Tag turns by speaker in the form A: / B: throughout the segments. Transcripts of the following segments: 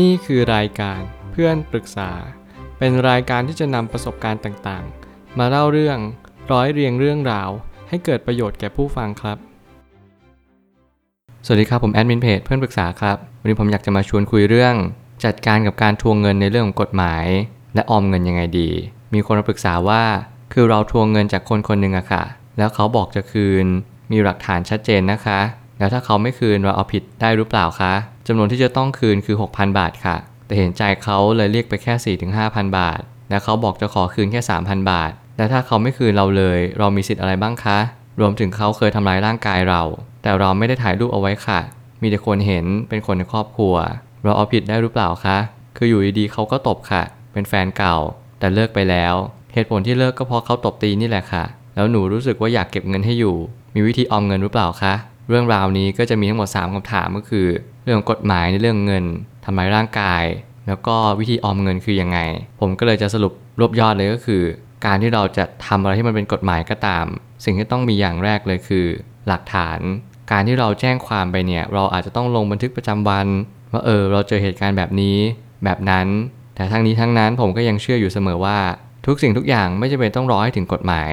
A: นี่คือรายการเพื่อนปรึกษา เป็นรายการที่จะนำประสบการณ์ต่างๆ มาเล่าเรื่องร้อยเรียงเรื่องราว ให้เกิดประโยชน์แก่ผู้ฟังครับ สวัสดีครับผมแอดมินเพจเพื่อนปรึกษาครับ วันนี้ผมอยากจะมาชวนคุยเรื่อง จัดการกับการทวงเงินในเรื่องของกฎหมาย และออมเงินยังไงดี มีคนมาปรึกษาว่า คือเราทวงเงินจากคนคนหนึ่งอะค่ะ แล้วเขาบอกจะคืน มีหลักฐานชัดเจนนะคะ แล้วถ้าเขาไม่คืนเราเอาผิดได้หรือเปล่าคะจำนวนที่จะต้องคืนคือ 6,000 บาทค่ะ แต่เห็นใจเขาเลยเรียกไปแค่4-5,000บาท แล้วเขาบอกจะขอคืนแค่ 3,000 บาท แล้วถ้าเขาไม่คืนเราเลย เรามีสิทธิ์อะไรบ้างคะ รวมถึงเขาเคยทำร้ายร่างกายเรา แต่เราไม่ได้ถ่ายรูปเอาไว้ค่ะ มีแต่คนเห็นเป็นคนในครอบครัว เราเอาผิดได้หรือเปล่าคะ คืออยู่ดีๆเขาก็ตบค่ะ เป็นแฟนเก่า แต่เลิกไปแล้ว เหตุผลที่เลิกก็เพราะเขาตบตีนี่แหละค่ะ แล้วหนูรู้สึกว่าอยากเก็บเงินให้อยู่ มีวิธีออมเงินหรือเปล่าคะ เรื่องราวนี้ก็จะมีทั้งหมด 3คำถามก็คือ เรื่องกฎหมายในเรื่องเงินทำร้ายร่างกาย แล้วก็วิธีออมเงินคือยังไง ผมก็เลยจะสรุปรวบยอดเลยก็คือ การที่เราจะทำอะไรที่มันเป็นกฎหมายก็ตาม สิ่งที่ต้องมีอย่างแรกเลยคือ หลักฐาน การที่เราแจ้งความไปเนี่ย เราอาจจะต้องลงบันทึกประจำวันว่าเออเราเจอเหตุการณ์แบบนี้ แบบนั้น แต่ทั้งนี้ทั้งนั้นผมก็ยังเชื่ออยู่เสมอว่า ทุกสิ่งทุกอย่างไม่จำเป็นต้องรอให้ถึงกฎหมาย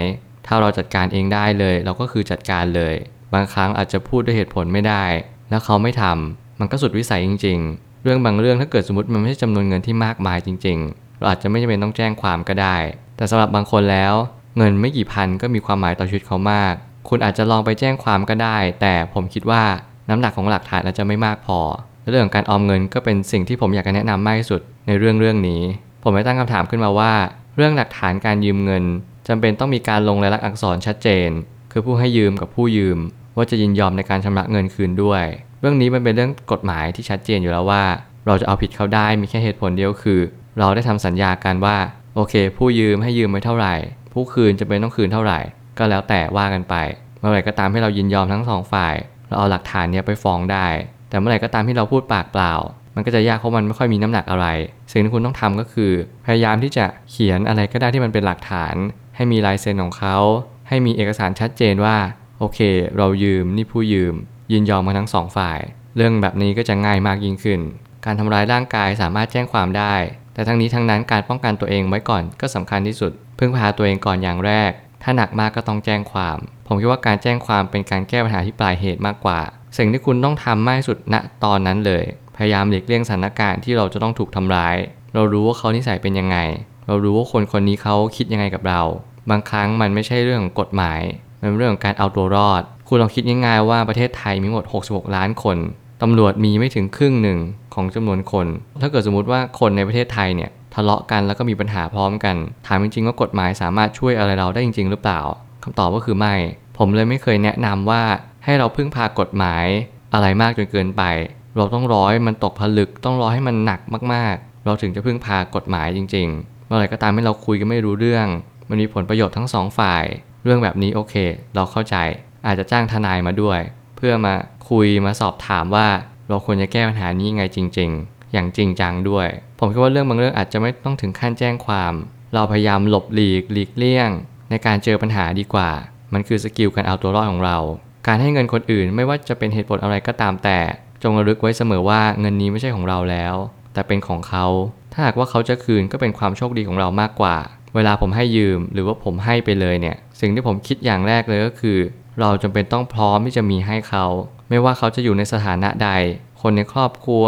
A: ถ้าเราจัดการเองได้เลย เราก็คือจัดการเลย บางครั้งอาจจะพูดด้วยเหตุผลไม่ได้ แล้วเขาไม่ทำมันก็สุดวิสัยจริง ๆ เรื่องบางเรื่องถ้าเกิดสมมติมันไม่ใช่จำนวนเงินที่มากมายจริง ๆ เราอาจจะไม่จำเป็นต้องแจ้งความก็ได้ แต่สำหรับบางคนแล้ว เงินไม่กี่พันก็มีความหมายต่อชีวิตเขามาก คุณอาจจะลองไปแจ้งความก็ได้ แต่ผมคิดว่าน้ำหนักของหลักฐานอาจจะไม่มากพอและเรื่องของการออมเงินก็เป็นสิ่งที่ผมอยากจะแนะนำมากที่สุดในเรื่องเรื่องนี้ ผมได้ตั้งคำถามขึ้นมาว่า เรื่องหลักฐานการยืมเงินจำเป็นต้องมีการลงรายลักษณ์อักษรชัดเจน คือผู้ให้ยืมกับผู้ยืม ว่าจะยินยอมในการชำระเงินคืนด้วย เรื่องนี้มันเป็นเรื่องกฎหมายที่ชัดเจนอยู่แล้วว่า เราจะเอาผิดเขาได้มีแค่เหตุผลเดียวคือ เราได้ทำสัญญากันว่าโอเค ผู้ยืมให้ยืมไว้เท่าไหร่ ผู้คืนจะเป็นต้องคืนเท่าไหร่ ก็แล้วแต่ว่ากันไปเมื่อไหร่ก็ตามให้เรายินยอมทั้งสองฝ่าย เราเอาหลักฐานเนี้ยไปฟ้องได้ แต่เมื่อไหร่ก็ตามที่เราพูดปากเปล่า มันก็จะยากเพราะมันไม่ค่อยมีน้ำหนักอะไร สิ่งที่คุณต้องทำก็คือ พยายามที่จะเขียนอะไรก็ได้ที่มันเป็นหลักฐาน ให้มีลายเซ็นของเขา ให้มีเอกสารชัดเจนว่า โอเค เรายืมนี่ผู้ยืม ยินยอมกันทั้งสองฝ่าย เรื่องแบบนี้ก็จะง่ายมากยิ่งขึ้น การทำร้ายร่างกายสามารถแจ้งความได้ แต่ทั้งนี้ทั้งนั้นการป้องกันตัวเองไว้ก่อนก็สำคัญที่สุด พึ่งพาตัวเองก่อนอย่างแรก ถ้าหนักมากก็ต้องแจ้งความ ผมคิดว่าการแจ้งความเป็นการแก้ปัญหาที่ปลายเหตุมากกว่า สิ่งที่คุณต้องทำมากที่สุดณตอนนั้นเลย พยายามหลีกเลี่ยงสถานการณ์ที่เราจะต้องถูกทำร้าย เรารู้ว่าเขานิสัยเป็นยังไง เรารู้ว่าคนคนนี้เขาคิดยังไงกับเรา บางครั้งมันไม่ใช่เรื่องของกฎหมาย มันเป็นเรื่องของการเอาตัวรอด คุณลองคิดง่ายๆว่าประเทศไทยมีหมด 66 ล้านคนตำรวจมีไม่ถึงครึ่งหนึ่งของจำนวนคน ถ้าเกิดสมมติว่าคนในประเทศไทยเนี่ยทะเลาะกันแล้วก็มีปัญหาพร้อมกัน ถามจริงๆว่ากฎหมายสามารถช่วยอะไรเราได้จริง ๆ หรือเปล่าคำตอบก็คือไม่ ผมเลยไม่เคยแนะนำว่าให้เราพึ่งพากฎหมายอะไรมากจนเกินไป เราต้องร้อยมันตกผลึก ต้องรอให้มันหนักมากๆ เราถึงจะพึ่งพากฎหมายจริงๆเมื่อไรก็ตามให้เราคุยกันไม่รู้เรื่อง มันมีผลประโยชน์ทั้งสองฝ่าย เรื่องแบบนี้โอเค เราเข้าใจอาจจะจ้างทนายมาด้วย เพื่อมาคุยมาสอบถามว่าเราควรจะแก้ปัญหานี้ยังไงจริง ๆ อย่างจริงจังด้วย ผมคิดว่าเรื่องบางเรื่องอาจจะไม่ต้องถึงขั้นแจ้งความ เราพยายามหลบหลีกหลีกเลี่ยง ในการเจอปัญหาดีกว่า มันคือสกิลการเอาตัวรอดของเรา การให้เงินคนอื่นไม่ว่าจะเป็นเหตุผลอะไรก็ตามแต่ จงระลึกไว้เสมอว่าเงินนี้ไม่ใช่ของเราแล้ว แต่เป็นของเขา ถ้าหากว่าเขาจะคืนก็เป็นความโชคดีของเรามากกว่า เวลาผมให้ยืมหรือว่าผมให้ไปเลยเนี่ย สิ่งที่ผมคิดอย่างแรกเลยก็คือ เราจำเป็นต้องพร้อมที่จะมีให้เขา ไม่ว่าเขาจะอยู่ในสถานะใด คนในครอบครัว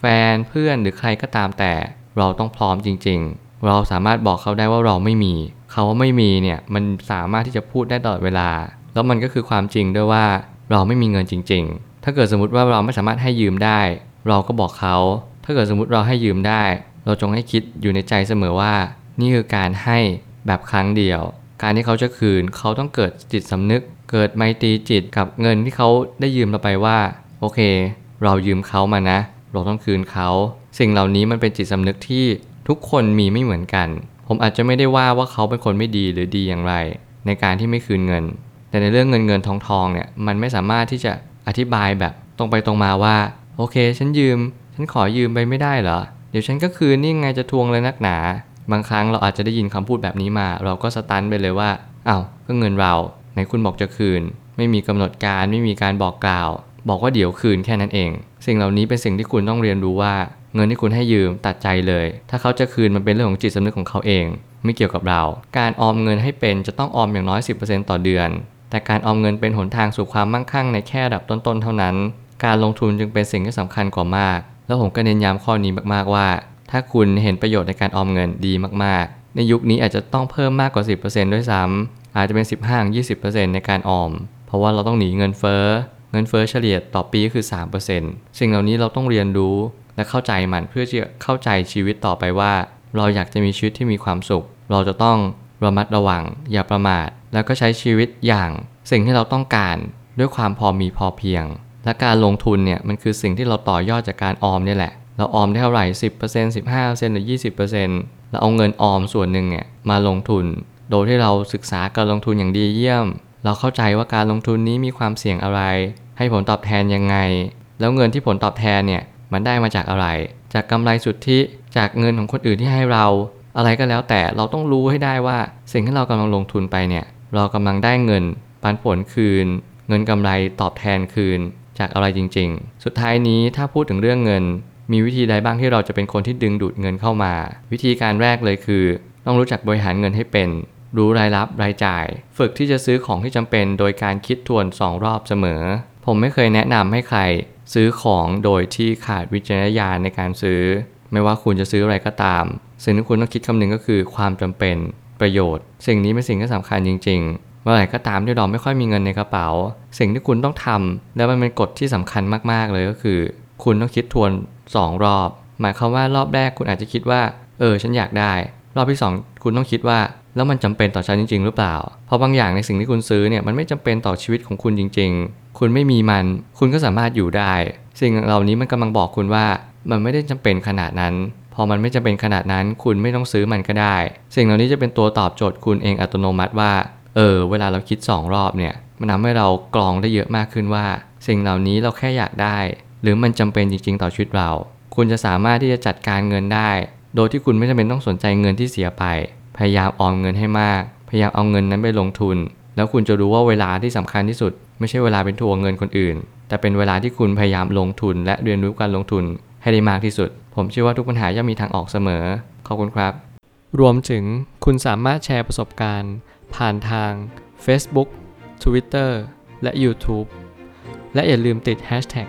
A: แฟนเพื่อนหรือใครก็ตามแต่ เราต้องพร้อมจริง ๆ เราสามารถบอกเขาได้ว่าเราไม่มี เขาว่าไม่มีเนี่ยมันสามารถที่จะพูดได้ตลอดเวลา แล้วมันก็คือความจริงด้วยว่าเราไม่มีเงินจริง ๆ ถ้าเกิดสมมติว่าเราไม่สามารถให้ยืมได้ เราก็บอกเขา ถ้าเกิดสมมติเราให้ยืมได้ เราจงให้คิดอยู่ในใจเสมอว่า นี่คือการให้แบบครั้งเดียว การที่เขาจะคืนเขาต้องเกิดจิตสำนึก เกิดไมตรีจิตกับเงินที่เขาได้ยืมเราไปว่าโอเค เรายืมเขามานะ เราต้องคืนเขาสิ่งเหล่านี้มันเป็นจิตสำนึกที่ทุกคนมีไม่เหมือนกัน ผมอาจจะไม่ได้ว่าว่าเขาเป็นคนไม่ดีหรือดีอย่างไร ในการที่ไม่คืนเงิน แต่ในเรื่องเงินเงินทองทองเนี่ยมันไม่สามารถที่จะอธิบายแบบตรงไปตรงมาว่า โอเค ฉันยืม ฉันขอยืมไปไม่ได้เหรอ เดี๋ยวฉันก็คืนนี่ไงจะทวงเลยนักหนา บางครั้งเราอาจจะได้ยินคำพูดแบบนี้มา เราก็สตันไปเลยว่าอ้าวก็เงินเราไหนคุณบอกจะคืน ไม่มีกำหนดการไม่มีการบอกกล่าว บอกว่าเดี๋ยวคืนแค่นั้นเอง สิ่งเหล่านี้เป็นสิ่งที่คุณต้องเรียนรู้ว่า เงินที่คุณให้ยืมตัดใจเลย ถ้าเขาจะคืนมันเป็นเรื่องของจิตสำนึกของเขาเอง ไม่เกี่ยวกับเรา การออมเงินให้เป็นจะต้องออมอย่างน้อย 10%ต่อเดือน แต่การออมเงินเป็นหนทางสู่ความมั่งคั่งในแค่ระดับต้นๆเท่านั้น การลงทุนจึงเป็นสิ่งที่สำคัญกว่ามาก แล้วผมก็เน้นย้ำข้อนี้มากๆว่า ถ้าคุณเห็นประโยชน์ในการออมเงินดีมากๆ ในยุคนี้อาจจะต้องเพิ่มมากกว่า 10%ด้วยซ้ำอาจจะเป็น 15-20%ในการออม เพราะว่าเราต้องหนีเงินเฟ้อ เงินเฟ้อเฉลี่ยต่อปีก็คือ 3%สิ่งเหล่านี้เราต้องเรียนรู้และเข้าใจมันเพื่อจะเข้าใจชีวิตต่อไปว่า เราอยากจะมีชีวิตที่มีความสุข เราจะต้องระมัดระวัง อย่าประมาท แล้วก็ใช้ชีวิตอย่างสิ่งที่เราต้องการด้วยความพอมีพอเพียง และการลงทุนเนี่ยมันคือสิ่งที่เราต่อยอดจากการออมนี่แหละ เราออมได้เท่าไหร่10% 15%หรือ20%เปอร์เซ็นต์เราเอาเงินออมส่วนหนึ่งเนี่ยมาลงทุน โดยที่เราศึกษาการลงทุนอย่างดีเยี่ยม เราเข้าใจว่าการลงทุนนี้มีความเสี่ยงอะไร ให้ผลตอบแทนยังไง แล้วเงินที่ผลตอบแทนเนี่ยมันได้มาจากอะไร จากกำไรสุทธิจากเงินของคนอื่นที่ให้เรา อะไรก็แล้วแต่เราต้องรู้ให้ได้ว่าสิ่งที่เรากำลังลงทุนไปเนี่ยเรากำลังได้เงินปันผลคืน เงินกำไรตอบแทนคืน จากอะไรจริง ๆ สุดท้ายนี้ถ้าพูดถึงเรื่องเงิน มีวิธีใดบ้างที่เราจะเป็นคนที่ดึงดูดเงินเข้ามา วิธีการแรกเลยคือ ต้องรู้จักบริหารเงินให้เป็น รู้รายรับรายจ่าย ฝึกที่จะซื้อของที่จำเป็น โดยการคิดทวน 2 รอบเสมอ ผมไม่เคยแนะนำให้ใคร ซื้อของโดยที่ขาดวิจารณญาณในการซื้อ ไม่ว่าคุณจะซื้ออะไรก็ตาม สิ่งที่คุณต้องคิดคำนึงก็คือความจำเป็นประโยชน์ สิ่งนี้เป็นสิ่งที่สำคัญจริง ๆ เมื่อไหร่ก็ตามที่เราไม่ค่อยมีเงินในกระเป๋า สิ่งที่คุณต้องทำแล้วมันเป็นกฎที่สำคัญมากๆเลยก็คือ คุณต้องคิดทวน 2 รอบ หมายความว่ารอบแรกคุณอาจจะคิดว่า เออ ฉันอยากได้ รอบที่ 2 คุณต้องคิดว่า แล้วมันจำเป็นต่อฉันจริง ๆ หรือเปล่า เพราะบางอย่างในสิ่งที่คุณซื้อเนี่ยมันไม่จำเป็นต่อชีวิตของคุณจริง ๆ คุณไม่มีมัน คุณก็สามารถอยู่ได้ สิ่งเหล่านี้มันกำลังบอกคุณว่า มันไม่ได้จำเป็นขนาดนั้น พอมันไม่จำเป็นขนาดนั้น คุณไม่ต้องซื้อมันก็ได้ สิ่งเหล่านี้จะเป็นตัวตอบโจทย์คุณเองอัตโนมัติว่า เออ เวลาเราคิด 2 รอบเนี่ยมันทำให้เรากรองได้เยอะมากขึ้นว่า สิ่งเหล่านี้เราแค่อยากได้ หรือมันจำเป็นจริง ๆ ต่อชีวิตเรา คุณจะสามารถที่จะจัดการเงินได้ โดยที่คุณไม่จำเป็นต้องสนใจเงินที่เสียไป พยายามออมเงินให้มาก พยายามเอาเงินนั้นไปลงทุน แล้วคุณจะรู้ว่าเวลาที่สำคัญที่สุด ไม่ใช่เวลาเป็นทัวเงินคนอื่น แต่เป็นเวลาที่คุณพยายามลงทุน และเรียนรู้การลงทุนให้ได้มากที่สุด ผมเชื่อว่าทุกปัญหาย่อมมีทางออกเสมอ ขอบคุณครับ รวมถึงคุณสามารถแชร์ประสบการณ์ ผ่านทาง Facebook Twitter และ YouTube และอย่าลืมติด Hashtag